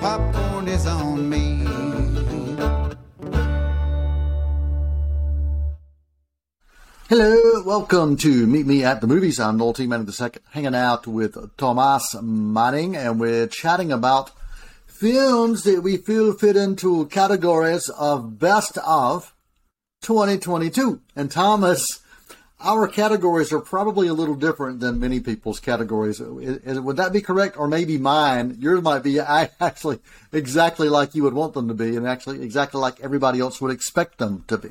popcorn is on me. Hello, welcome to Meet Me at the Movies. I'm Noel T. Manning II, hanging out with Thomas Manning, and we're chatting about films that we feel fit into categories of best of 2022. And Thomas, our categories are probably a little different than many people's categories. Would that be correct? Or maybe mine, yours might be actually exactly like you would want them to be, and actually exactly like everybody else would expect them to be.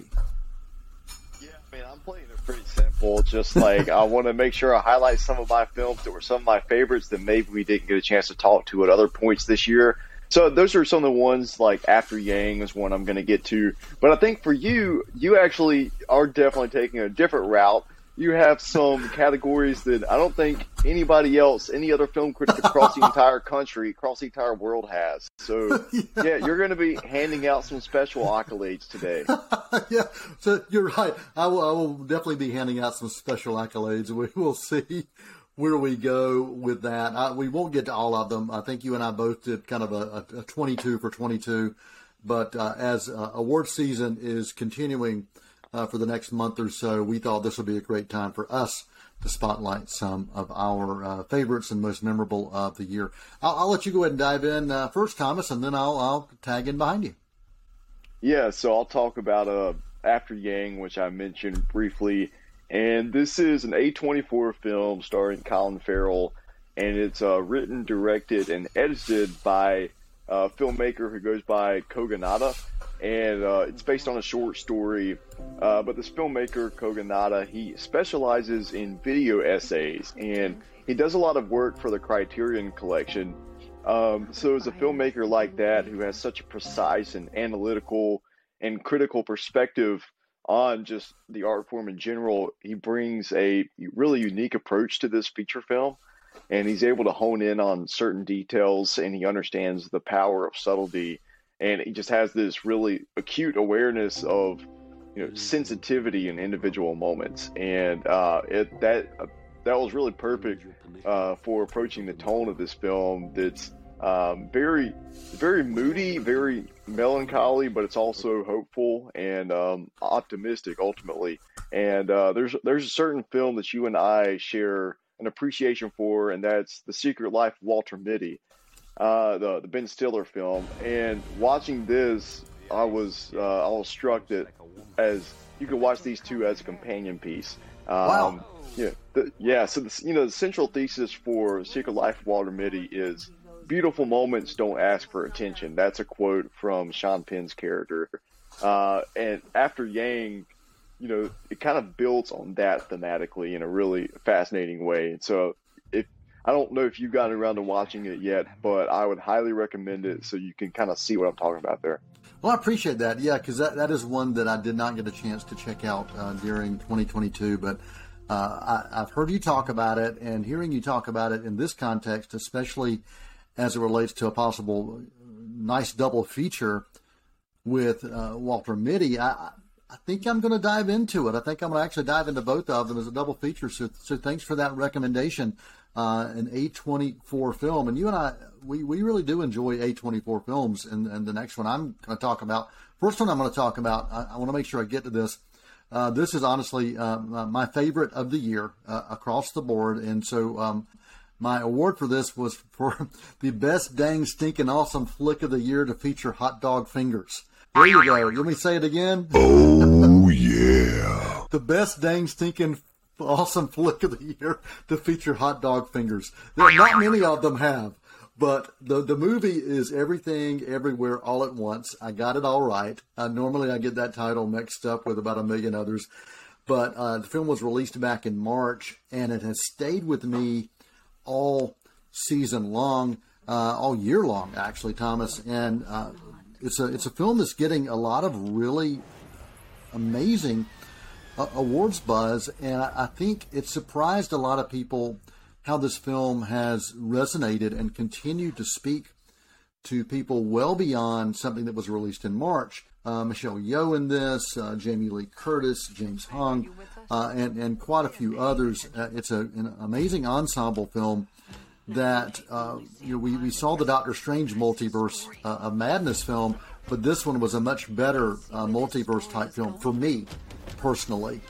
Yeah, I mean, I'm playing it pretty simple. Just like I want to make sure I highlight some of my films that were some of my favorites that maybe we didn't get a chance to talk to at other points this year. So those are some of the ones like After Yang is one I'm going to get to. But I think for you, you actually are definitely taking a different route you have some categories that I don't think anybody else, any other film critic across the entire country, across the entire world has. So, yeah, yeah you're going to be handing out some special accolades today. yeah, so you're right. I will, I will definitely be handing out some special accolades. We will see where we go with that. I, we won't get to all of them. I think you and I both did kind of a, a 22 for 22. But uh, as uh, award season is continuing, uh, for the next month or so, we thought this would be a great time for us to spotlight some of our uh, favorites and most memorable of the year. I'll, I'll, let you go ahead and dive in uh, first, Thomas, and then I'll, I'll tag in behind you. Yeah, so I'll talk about uh, After Yang, which I mentioned briefly. And this is an A24 film starring Colin Farrell, and it's uh, written, directed, and edited by a filmmaker who goes by Kogonada. and uh, it's based on a short story. Uh, but this filmmaker Kogonada, he specializes in video essays, and he does a lot of work for the Criterion Collection. Um, so, as a filmmaker like that, who has such a precise and analytical and critical perspective on just the art form in general, he brings a really unique approach to this feature film. And he's able to hone in on certain details, and he understands the power of subtlety and he just has this really acute awareness of you know sensitivity in individual moments and uh, it that that was really perfect uh, for approaching the tone of this film that's um, very very moody very melancholy but it's also hopeful and um, optimistic ultimately and uh, there's there's a certain film that you and I share an appreciation for and that's the secret life of walter mitty uh, the the Ben Stiller film, and watching this, I was uh, I was struck that as you could watch these two as a companion piece. Um, wow. Yeah, the, yeah. So the, you know the central thesis for Secret Life of Walter Mitty is beautiful moments don't ask for attention. That's a quote from Sean Penn's character. Uh, and after Yang, you know, it kind of builds on that thematically in a really fascinating way. And so if I don't know if you've gotten around to watching it yet, but I would highly recommend it so you can kind of see what I'm talking about there. Well, I appreciate that. Yeah, because that, that is one that I did not get a chance to check out uh, during 2022. But uh, I, have heard you talk about it, and hearing you talk about it in this context, especially as it relates to a possible nice double feature with uh, Walter Mitty, I, I think I'm going to dive into it. I think I'm going to actually dive into both of them as a double feature. So, so thanks for that recommendation uh, an A24 film. And you and I, we, we really do enjoy A24 films. And, and the next one I'm going to talk about, first one I'm going to talk about, I, I want to make sure I get to this. Uh, this is honestly uh, my favorite of the year uh, across the board. And so um, my award for this was for the best dang stinking awesome flick of the year to feature hot dog fingers. There you go. Let me say it again. Oh, yeah. the best dang stinking awesome flick of the year to feature hot dog fingers. There, not many of them have, but the the movie is everything, everywhere, all at once. I got it all right. Uh, normally, I get that title mixed up with about a million others, but uh, the film was released back in March, and it has stayed with me all season long, uh, all year long, actually, Thomas. And uh, it's a it's a film that's getting a lot of really amazing uh, awards buzz, and I, I think it surprised a lot of people how this film has resonated and continued to speak to people well beyond something that was released in March. Uh, Michelle Yeoh in this, uh, Jamie Lee Curtis, James Hong, uh, and and quite a few others. Uh, it's a, an amazing ensemble film that uh, you know we, we saw the Doctor Strange multiverse uh, of madness film, but this one was a much better multiverse type film for me personally,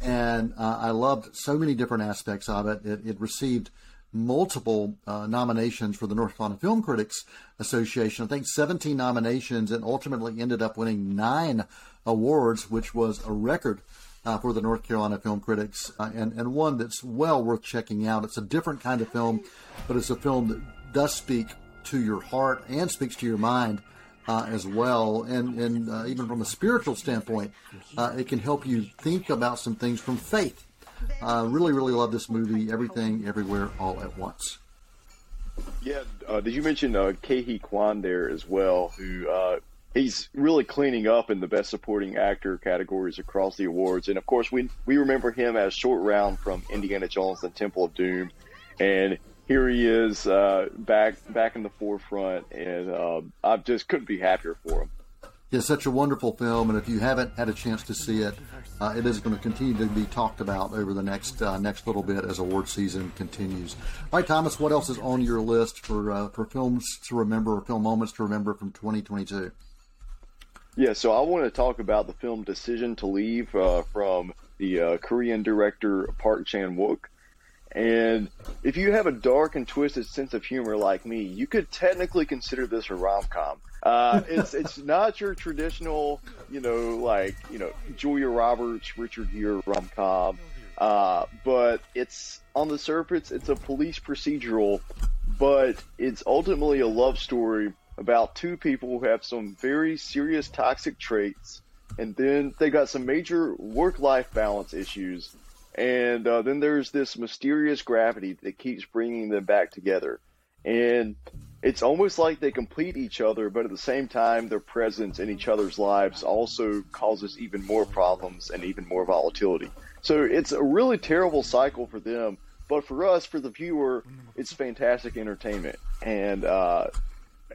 and I loved so many different aspects of it. It, it received multiple uh, nominations for the North Carolina Film Critics Association. I think 17 nominations and ultimately ended up winning nine awards, which was a record uh, for the North Carolina Film Critics uh, and, and one that's well worth checking out. It's a different kind of film, but it's a film that does speak to your heart and speaks to your mind. Uh, as well, and and uh, even from a spiritual standpoint, uh, it can help you think about some things from faith uh, really, really love this movie. Everything, everywhere, all at once. Yeah, uh, did you mention uh, Ke Huy Quan there as well? Who uh, he's really cleaning up in the best supporting actor categories across the awards, and of course we we remember him as Short Round from Indiana Jones and Temple of Doom, and here he is uh, back back in the forefront, and uh, I just couldn't be happier for him. It's such a wonderful film, and if you haven't had a chance to see it, uh, it is going to continue to be talked about over the next uh, next little bit as award season continues. All right, Thomas, what else is on your list for uh, for films to remember or film moments to remember from 2022? Yeah, so I want to talk about the film Decision to Leave uh, from the uh, Korean director Park Chan Wook. And if you have a dark and twisted sense of humor like me, you could technically consider this a rom com. Uh, it's it's not your traditional, you know, like you know Julia Roberts, Richard Gere rom com, uh, but it's on the surface it's a police procedural, but it's ultimately a love story about two people who have some very serious toxic traits, and then they got some major work life balance issues and uh, then there's this mysterious gravity that keeps bringing them back together. And it's almost like they complete each other, but at the same time, their presence in each other's lives also causes even more problems and even more volatility. So it's a really terrible cycle for them. But for us, for the viewer, it's fantastic entertainment. And uh,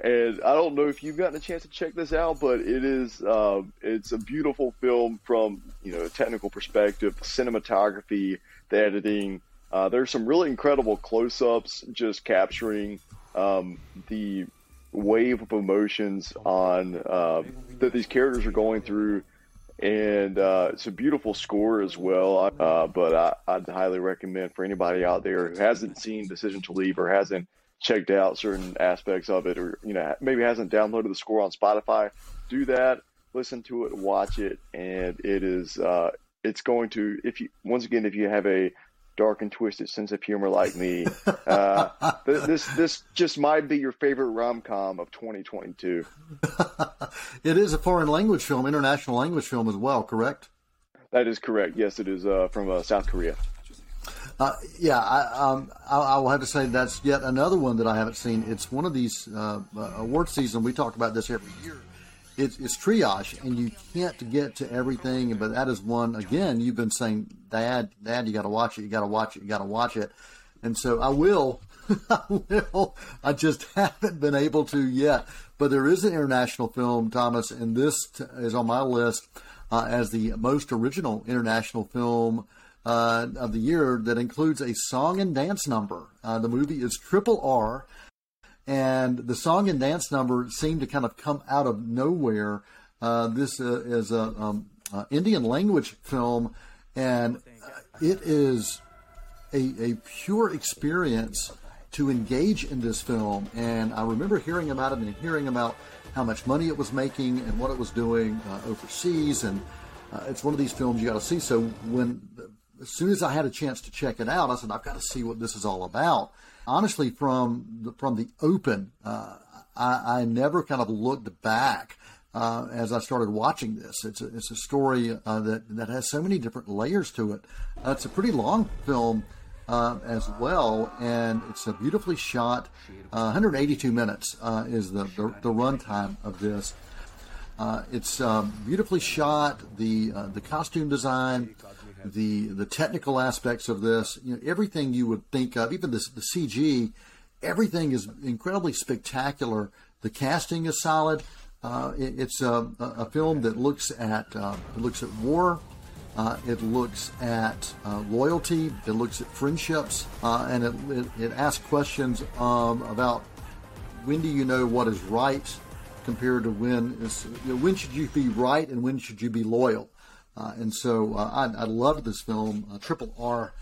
and I don't know if you've gotten a chance to check this out, but it is uh, it's a beautiful film from you know a technical perspective, cinematography, the editing. Uh, there's some really incredible close-ups, just capturing um, the wave of emotions on uh, that these characters are going through, and uh, it's a beautiful score as well. Uh, but I, I'd highly recommend for anybody out there who hasn't seen Decision to Leave or hasn't checked out certain aspects of it, or you know maybe hasn't downloaded the score on Spotify, do that. Listen to it, watch it, and it is uh, it's going to if you once again if you have a dark and twisted sense of humor like me, uh, this this just might be your favorite rom com of 2022. it is a foreign language film, international language film as well, correct? That is correct. Yes, it is uh, from uh, South Korea. Uh, yeah, I, um, I, I, will have to say that's yet another one that I haven't seen. It's one of these uh, uh, award season. We talk about this every year. It's, it's triage, and you can't get to everything. But that is one. Again, you've been saying, Dad, Dad, you got to watch it. You got to watch it. You got to watch it. And so I will. I will. I just haven't been able to yet. But there is an international film, Thomas, and this t- is on my list uh, as the most original international film uh, of the year that includes a song and dance number. Uh, the movie is Triple R, and the song and dance number seemed to kind of come out of nowhere. Uh, this uh, is a um, Indian language film, and it is a, a pure experience to engage in this film. And I remember hearing about it and hearing about how much money it was making and what it was doing uh, overseas. And uh, it's one of these films you got to see. So when as soon as I had a chance to check it out, I said, I've got to see what this is all about. Honestly, from the, from the open, uh, I, I, never kind of looked back uh, as I started watching this. It's a, it's a story uh, that, that has so many different layers to it. Uh, it's a pretty long film uh, as well, and it's a beautifully shot. Uh, 182 minutes is the, the, the runtime of this. it's um, beautifully shot. The the costume design the the technical aspects of this, you know, everything you would think of, even the, the CG, everything is incredibly spectacular. The casting is solid. Uh, it, it's a, a, film that looks at uh, looks at war. Uh, it looks at uh, loyalty. It looks at friendships, uh, and it, it, it, asks questions um, about when do you know what is right compared to when is you know, when should you be right and when should you be loyal. Uh, and so I, I love this film. Triple R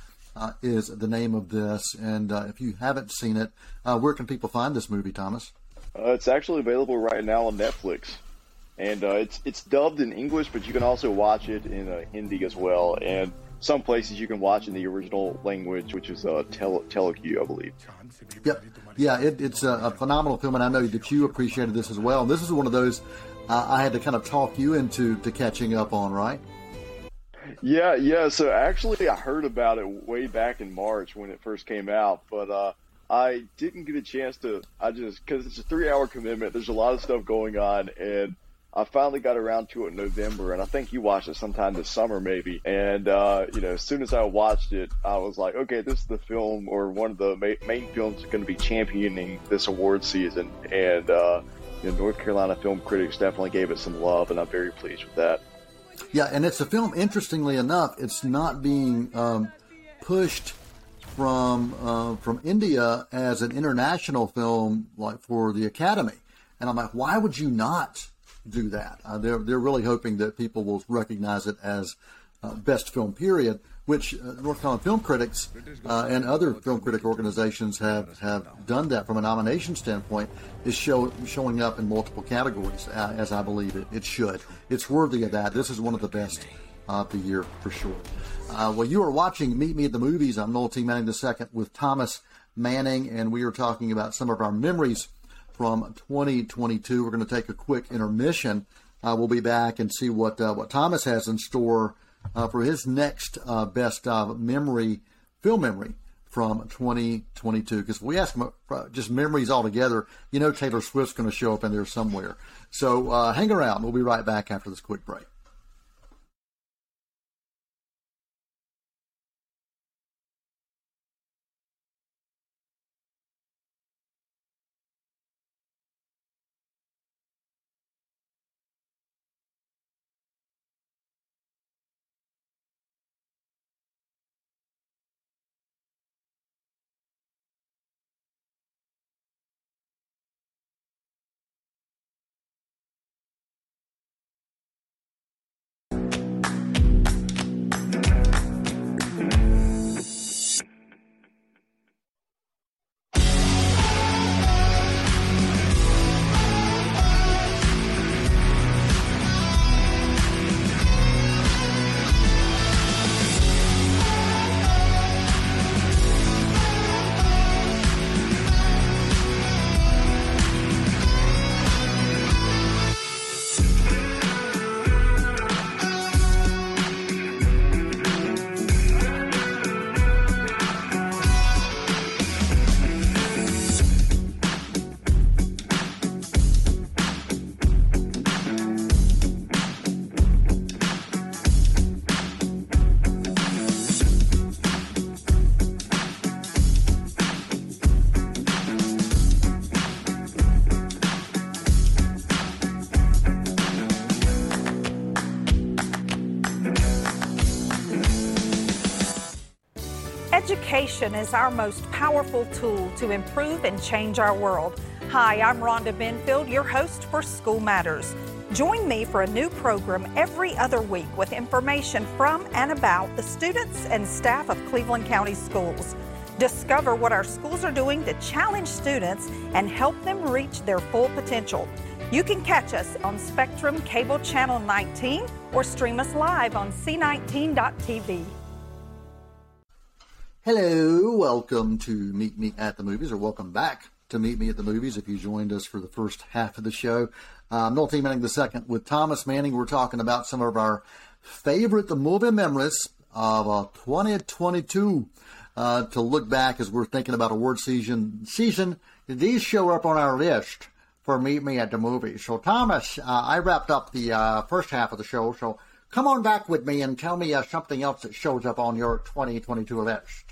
is the name of this, and if you haven't seen it, where can people find this movie, Thomas? Uh, it's actually available right now on Netflix, and uh, it's it's dubbed in English, but you can also watch it in uh, Hindi as well. And some places you can watch in the original language, which is uh, Tel- Telugu, I believe. Yep. Yeah, it, it's a, a, phenomenal film, and I know that you appreciated this as well. And this is one of those uh, I had to kind of talk you into to catching up on, right? Yeah, yeah. So actually, I heard about it way back in March when it first came out, but uh, I didn't get a chance to. I just because it's a three-hour commitment. There's a lot of stuff going on, and I finally got around to it in November, and I think you watched it sometime this summer, maybe. And uh, you know, as soon as I watched it, I was like, okay, this is the film or one of the ma- main films going to be championing this award season. And uh, you know, North Carolina film critics definitely gave it some love, and I'm very pleased with that. Yeah, and it's a film. Interestingly enough, it's not being um, pushed from uh, from India as an international film, like for the Academy. And I'm like, why would you not do that? Uh, they're they're really hoping that people will recognize it as uh, best film period, which uh, North Carolina film critics uh, and other film critic organizations have have done that from a nomination standpoint. Is show, showing up in multiple categories, uh, as I believe it it should. It's worthy of that. This is one of the best of the year for sure. Uh, well, you are watching Meet Me at the Movies. I'm Noel T. Manning II with Thomas Manning, and we are talking about some of our memories from 2022. We're going to take a quick intermission. Uh, we'll be back and see what uh, what Thomas has in store uh, for his next uh, best of memory film memory from 2022. Because we ask him just memories altogether, you know Taylor Swift's going to show up in there somewhere. So uh, hang around. We'll be right back after this quick break. Is our most powerful tool to improve and change our world. Hi, I'm Rhonda Benfield, your host for School Matters. Join me for a new program every other week with information from and about the students and staff of Cleveland County Schools. Discover what our schools are doing to challenge students and help them reach their full potential. You can catch us on Spectrum Cable Channel 19 or stream us live on c19.tv. Hello, welcome to Meet Me at the Movies, or welcome back to Meet Me at the Movies if you joined us for the first half of the show. I'm um, Noel T. Manning second with Thomas Manning. We're talking about some of our favorite movie memories of uh, 2022. Uh, to look back as we're thinking about award season, season, these show up on our list for Meet Me at the Movies. So, Thomas, uh, I wrapped up the uh, first half of the show, so come on back with me and tell me uh, something else that shows up on your 2022 list.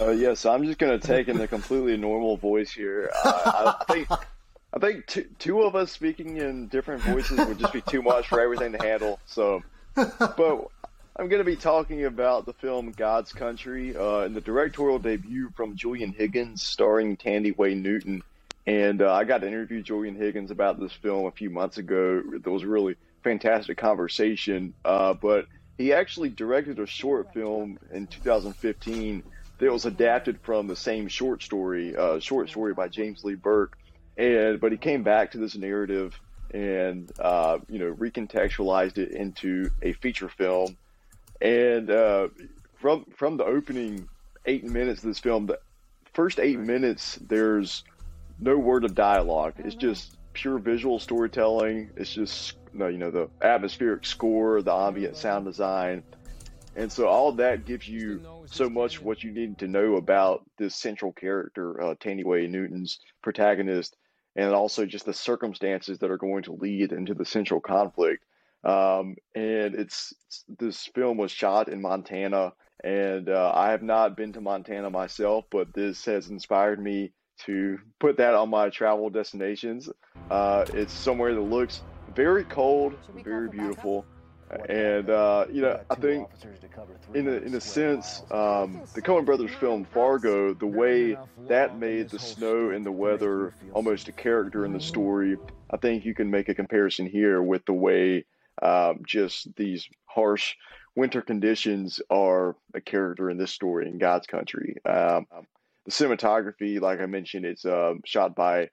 Uh, yes, I'm just going to take in a completely normal voice here. Uh, I think I think two, two of us speaking in different voices would just be too much for everything to handle. So, but I'm going to be talking about the film God's Country uh, and the directorial debut from Julian Higgins, starring Thandiwe Newton. And uh, I got to interview Julian Higgins about this film a few months ago. There was a really fantastic conversation. Uh, but he actually directed a short film in 2015 that was adapted from the same short story, uh, short story by James Lee Burke. And but he came back to this narrative and uh, you know recontextualized it into a feature film. And uh, from from the opening eight minutes of this film, the first eight minutes there's no word of dialogue. It's just pure visual storytelling. It's just you know the atmospheric score, the ambient sound design, and so all that gives you so much what you need to know about this central character, uh, Newton's protagonist, and also just the circumstances that are going to lead into the central conflict. Um, and it's this film was shot in Montana, and uh, I have not been to Montana myself, but this has inspired me to put that on my travel destinations. Uh, it's somewhere that looks very cold, very beautiful. And uh, you know, I think in a, in a sense, um, the Coen Brothers film Fargo, the way that made the snow and the weather almost a character in the story, I think you can make a comparison here with the way um, just these harsh winter conditions are a character in this story in God's country. Um, the cinematography, like I mentioned, it's uh, shot by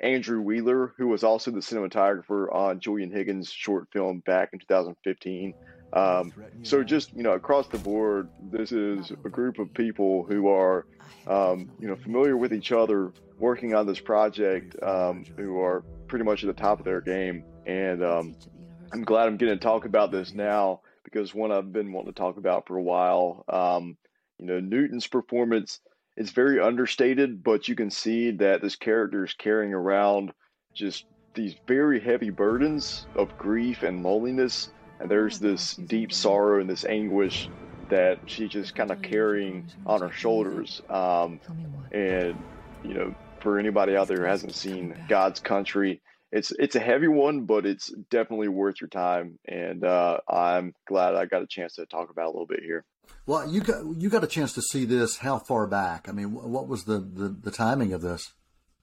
Andrew Wheeler, who was also the cinematographer on Julian Higgins' short film back in 2015. Um, so just you know, across the board, this is a group of people who are um, you know familiar with each other, working on this project, um, who are pretty much at the top of their game. And um, I'm glad I'm getting to talk about this now because one I've been wanting to talk about for a while. Um, you know, Newton's performance it's very understated, but you can see that this character is carrying around just these very heavy burdens of grief and loneliness. And there's this deep sorrow and this anguish that she's just kind of carrying on her shoulders. Um, and, you know, for anybody out there who hasn't seen God's Country, it's it's a heavy one, but it's definitely worth your time. And uh, I'm glad I got a chance to talk about a little bit here. Well, you got you got a chance to see this. How far back? I mean, what was the the, the timing of this?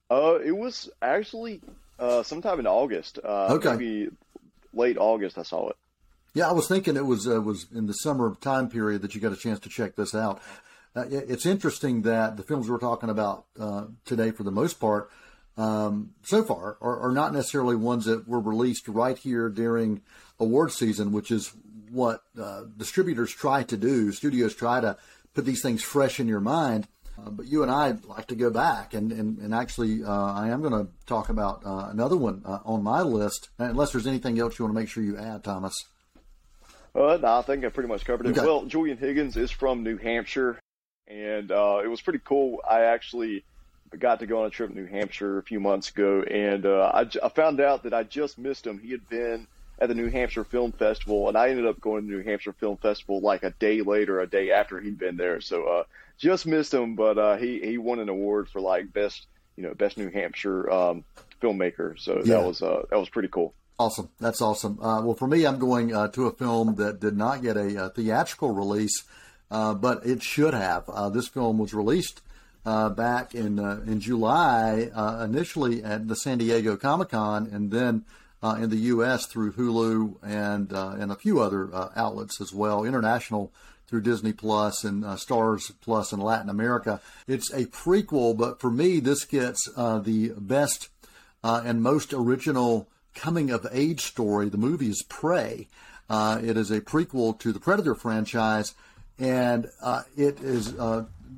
Uh, it was actually uh, sometime in August. Uh, okay, maybe late August. I saw it. Yeah, I was thinking it was uh, was in the summer time period that you got a chance to check this out. Uh, it's interesting that the films we're talking about uh, today, for the most part, um, so far, are, are, not necessarily ones that were released right here during award season, which is what uh, distributors try to do. Studios try to put these things fresh in your mind. Uh, but you and I like to go back, and and, and actually, uh, I am going to talk about uh, another one uh, on my list. Unless there's anything else you want to make sure you add, Thomas. Uh, no, I think I pretty much covered it. Okay. Well, Julian Higgins is from New Hampshire, and uh, it was pretty cool. I actually got to go on a trip to New Hampshire a few months ago, and I, I found out that I just missed him. He had been at the New Hampshire Film Festival, and I ended up going to the New Hampshire Film Festival like a day later, a day after he'd been there. So uh, just missed him, but uh, he he won an award for like best you know best New Hampshire um, filmmaker. So yeah. that was uh, that was pretty cool. Awesome, that's awesome. Uh, well, for me, I'm going uh, to a film that did not get a, a theatrical release, uh, but it should have. this film was released. back in in July, initially at the San Diego Comic Con, and then uh, in the U.S. through Hulu and uh, and a few other uh, outlets as well, international through Disney Plus and uh, Stars Plus in Latin America. It's a prequel, but for me, this gets uh, the best uh, and most original coming of age story. The movie is Prey. it is a prequel to the Predator franchise, and it is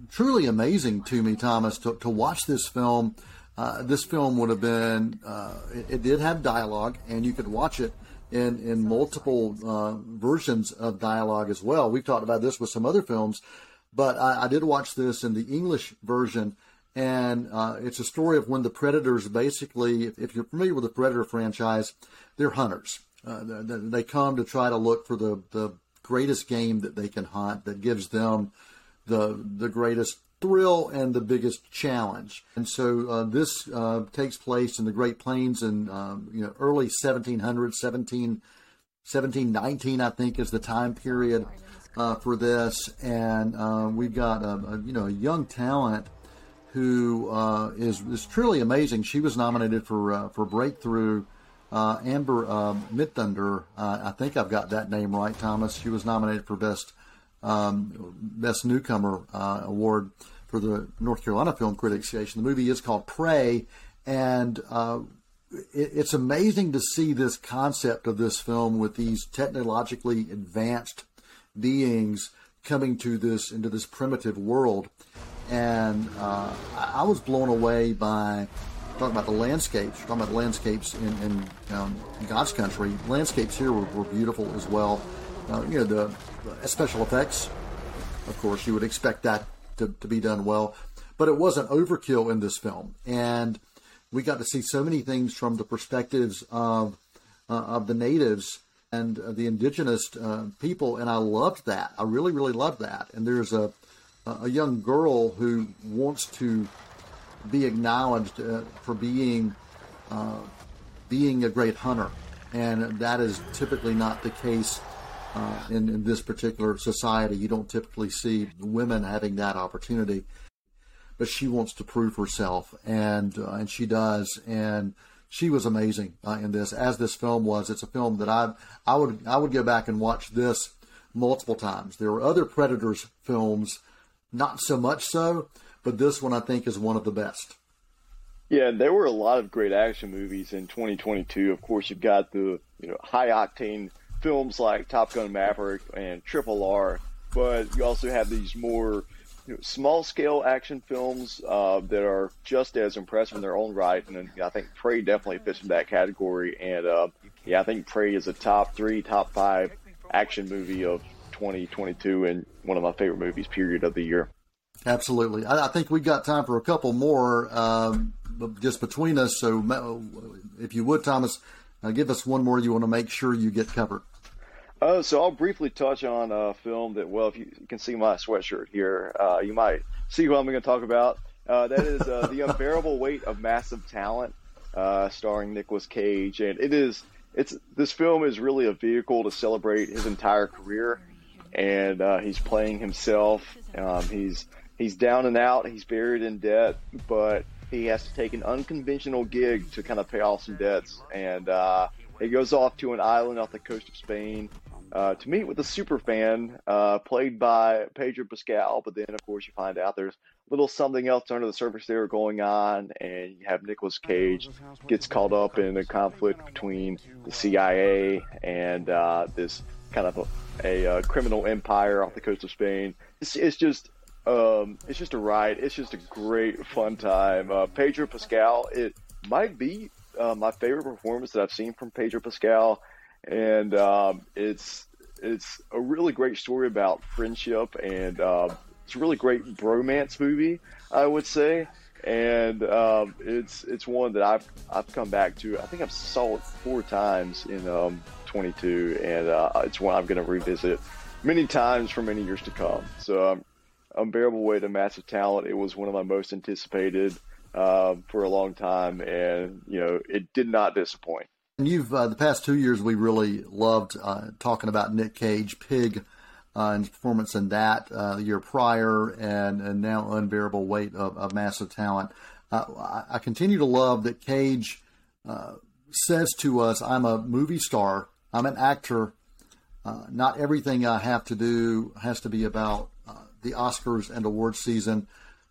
truly amazing to me, Thomas, to, to watch this film uh, this film would have been, uh, it, it, did have dialogue, and you could watch it in, in multiple uh, versions of dialogue as well. We've talked about this with some other films, but I, I did watch this in the English version, and uh, it's a story of when the Predators basically, if, you're familiar with the Predator franchise, they're hunters. uh, they come to try to look for the, the greatest game that they can hunt that gives them the the greatest thrill and the biggest challenge. And so uh, this uh, takes place in the Great Plains in um, you know early 1700s, 17, 1719, I think is the time period uh, for this. And uh, we've got a, a, you know a young talent who uh, is is truly amazing. She was nominated for uh, for Breakthrough. Amber Midthunder, I think I've got that name right, Thomas. She was nominated for best um, best newcomer award for the North Carolina Film Critics Association. The movie is called Prey, and uh, it, it's amazing to see this concept of this film with these technologically advanced beings coming to this into this primitive world. And uh, I was blown away by talking about the landscapes, talking about the landscapes in, in um, God's country. Landscapes here were, were beautiful as well. Uh, you know, the special effects, of course, you would expect that to, to be done well. But it wasn't overkill in this film. And we got to see so many things from the perspectives of, uh, of the natives and uh, the indigenous uh, people. And I loved that. I really, really loved that. And there's a, a young girl who wants to be acknowledged uh, for being uh, being a great hunter, and that is typically not the case uh, in, in this particular society. You don't typically see women having that opportunity, but she wants to prove herself, and uh, and she does, and she was amazing uh, in this, as this film was. It's a film that I I would I would go back and watch this multiple times. There were other Predators films, not so much so, but this one I think is one of the best. Yeah, there were a lot of great action movies in 2022. Of course, you've got the you know high octane films like Top Gun Maverick and Triple R, but you also have these more you know, small scale action films uh, that are just as impressive in their own right. And I think Prey definitely fits in that category. And uh, yeah, I think Prey is a top three, top five action movie of 2022 and one of my favorite movies, period, of the year. Absolutely. I, I think we got time for a couple more um, just between us. So if you would, Thomas, uh, give us one more you want to make sure you get covered. Uh, so I'll briefly touch on a film that, well, if you, you can see my sweatshirt here, uh, you might see who I'm going to talk about. Uh, that is uh, The Unbearable Weight of Massive Talent, uh, starring Nicolas Cage. And it is, it's, this film is really a vehicle to celebrate his entire career. And uh, he's playing himself. Um, he's, he's down and out. He's buried in debt, but he has to take an unconventional gig to kind of pay off some debts. And, he goes off to an island off the coast of Spain uh, to meet with a super fan uh, played by Pedro Pascal. But then, of course, you find out there's a little something else under the surface there going on, and you have Nicolas Cage gets caught up in a conflict between the CIA and uh, this kind of a, a, uh, criminal empire off the coast of Spain. It's, it's just. Um, it's just a ride. It's just a great fun time. Uh, Pedro Pascal, it might be uh, my favorite performance that I've seen from Pedro Pascal and um, it's it's a really great story about friendship, and uh, it's a really great bromance movie, I would say. And um, it's it's one that I've I've come back to. I think I've saw it four times in um, 22, and uh, it's one I'm going to revisit many times for many years to come. So, um, unbearable weight of massive talent. It was one of my most anticipated uh, for a long time, and you know it did not disappoint. And you've uh, the past two years we really loved uh, talking about Nick Cage, Pig, uh, and his performance in that uh, the year prior, and and now unbearable weight of, of massive talent. Uh, I, I, continue to love that Cage uh, says to us, "I'm a movie star. I'm an actor. not everything I have to do has to be about the Oscars and award season.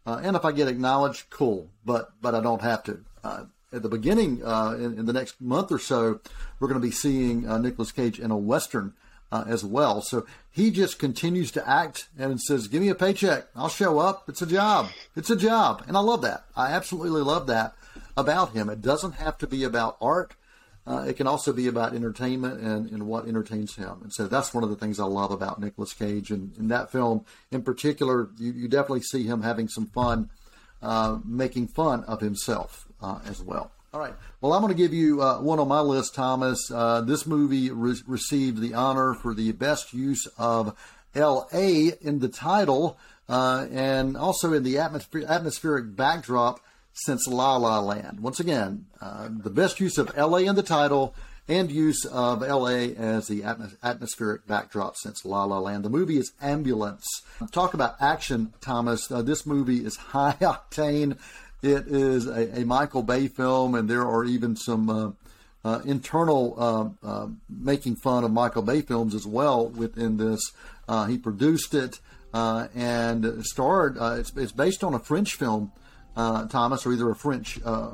and if I get acknowledged, cool. But but I don't have to." At the beginning, uh, in, in, the next month or so, we're going to be seeing uh, Nicolas Cage in a Western uh, as well. So he just continues to act and says, Give me a paycheck. I'll show up. It's a job. It's a job. And I love that. I absolutely love that about him. It doesn't have to be about art. Uh, it can also be about entertainment and, and what entertains him. And so that's one of the things I love about Nicolas Cage. And in that film in particular, you, you definitely see him having some fun, uh, making fun of himself uh, as well. All right. Well, I'm going to give you uh, one on my list, Thomas. Uh, this movie re- received the honor for the best use of L.A. in the title uh, and also in the atmospheric, atmospheric backdrop since La La Land. Once again, uh, the best use of L.A. in the title and use of L.A. as the atmos- atmospheric backdrop since La La Land. The movie is Ambulance. Talk about action, Thomas. Uh, this movie is high octane. It is a, a, Michael Bay film, and there are even some uh, uh, internal uh, uh, making fun of Michael Bay films as well within this. He produced it and starred. It's, it's, based on a French film, Thomas, or either a French a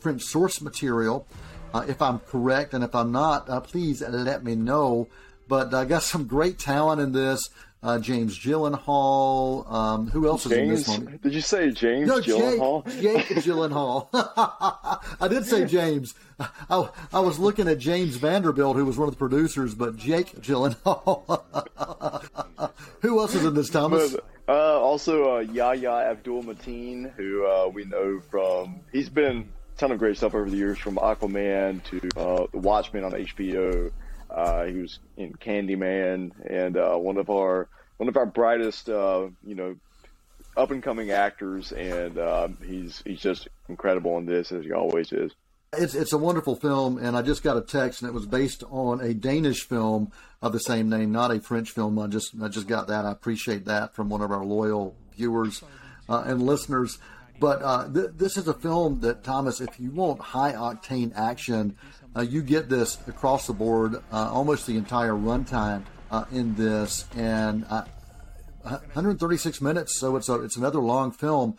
French source material. if I'm correct, and if I'm not, please let me know. But I got some great talent in this uh, James Gyllenhaal. Um, who else James, is in this one? Did you say James no, Gyllenhaal? Jake, Jake Gyllenhaal. I did say James. I, I, was looking at James Vanderbilt, who was one of the producers, but Jake Gyllenhaal. who else is in this, Thomas? But, uh, also, uh, Yahya Abdul Mateen, who uh, we know from. He's been a ton of great stuff over the years, from Aquaman to uh, The Watchmen on HBO. Uh, he was in Candyman, and uh, one of our one of our brightest, uh, you know, up and coming actors, and um, he's he's just incredible in this as he always is. It's it's a wonderful film, and I just got a text, and it was based on a Danish film of the same name, not a French film. I just I just got that. I appreciate that from one of our loyal viewers uh, and listeners. But uh, th- this is a film that Thomas, if you want high octane action, uh, you get this across the board, uh, almost the entire runtime uh, in this, and 136 minutes. So it's a it's another long film,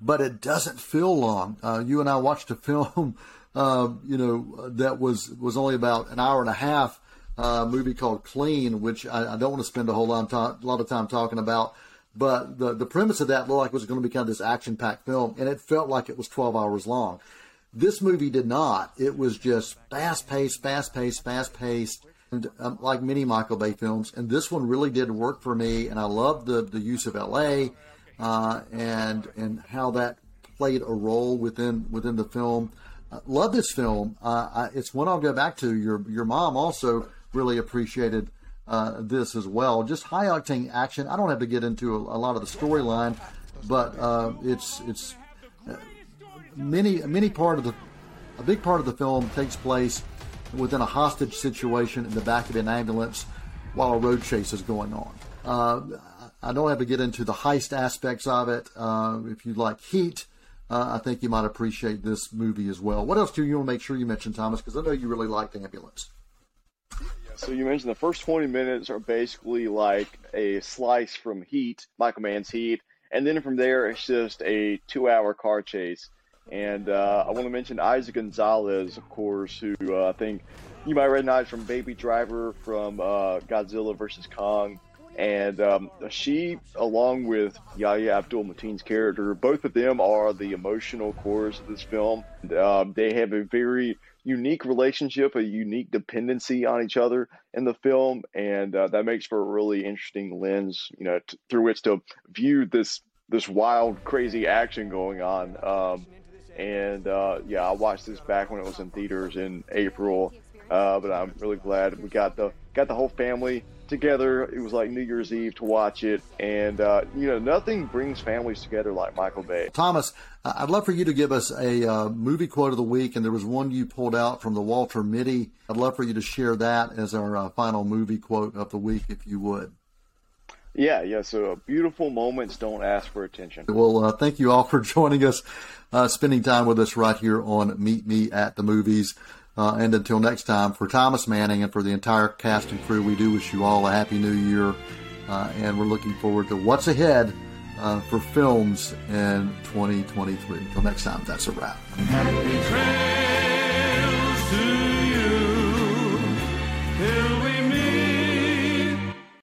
but it doesn't feel long. Uh, you and I watched a film, uh, you know, that was was only about an hour and a half. Uh, movie called Clean, which I, I don't want to spend a whole lot of time, lot of time talking about. But the the premise of that looked like it was going to be kind of this action packed film, and it felt like it was 12 hours long. This movie did not. It was just fast paced, fast paced, fast paced, and um, like many Michael Bay films. And this one really did work for me, and I loved the the use of L.A. Uh, and and how that played a role within within the film. Uh, love this film. Uh, I, it's one I'll go back to. Your your mom also really appreciated uh, this as well. Just high octane action. I don't have to get into a, a lot of the storyline, but uh, it's it's many many part of the a big part of the film takes place within a hostage situation in the back of an ambulance while a road chase is going on. Uh, I don't have to get into the heist aspects of it. Uh, if you like Heat, uh, I think you might appreciate this movie as well. What else do you want to make sure you mention, Thomas? Because I know you really liked Ambulance. So you mentioned the first 20 minutes are basically like a slice from Heat, Michael Mann's Heat, and then from there it's just a two-hour car chase and uh, I want to mention Eiza Gonzalez, of course, who uh, I think you might recognize from Baby Driver, from uh, Godzilla vs. Kong. And um, she, along with Yahya Abdul Mateen's character, both of them are the emotional cores of this film. Um, they have a very unique relationship, a unique dependency on each other in the film, and uh, that makes for a really interesting lens, you know, t- through which to view this this wild, crazy action going on. Um, and uh, yeah, I watched this back when it was in theaters in April. Uh, but I'm really glad we got the got the whole family together. It was like New Year's Eve to watch it, and uh, you know nothing brings families together like Michael Bay. Thomas, I'd love for you to give us a uh, movie quote of the week, and there was one you pulled out from the Walter Mitty. I'd love for you to share that as our uh, final movie quote of the week, if you would. Yeah, yeah. So uh, beautiful moments don't ask for attention. Well, uh, thank you all for joining us, uh, spending time with us right here on Meet Me at the Movies. Uh, and until next time, for Thomas Manning and for the entire cast and crew, we do wish you all a happy new year. Uh, and we're looking forward to what's ahead uh, for films in 2023. Until next time, that's a wrap.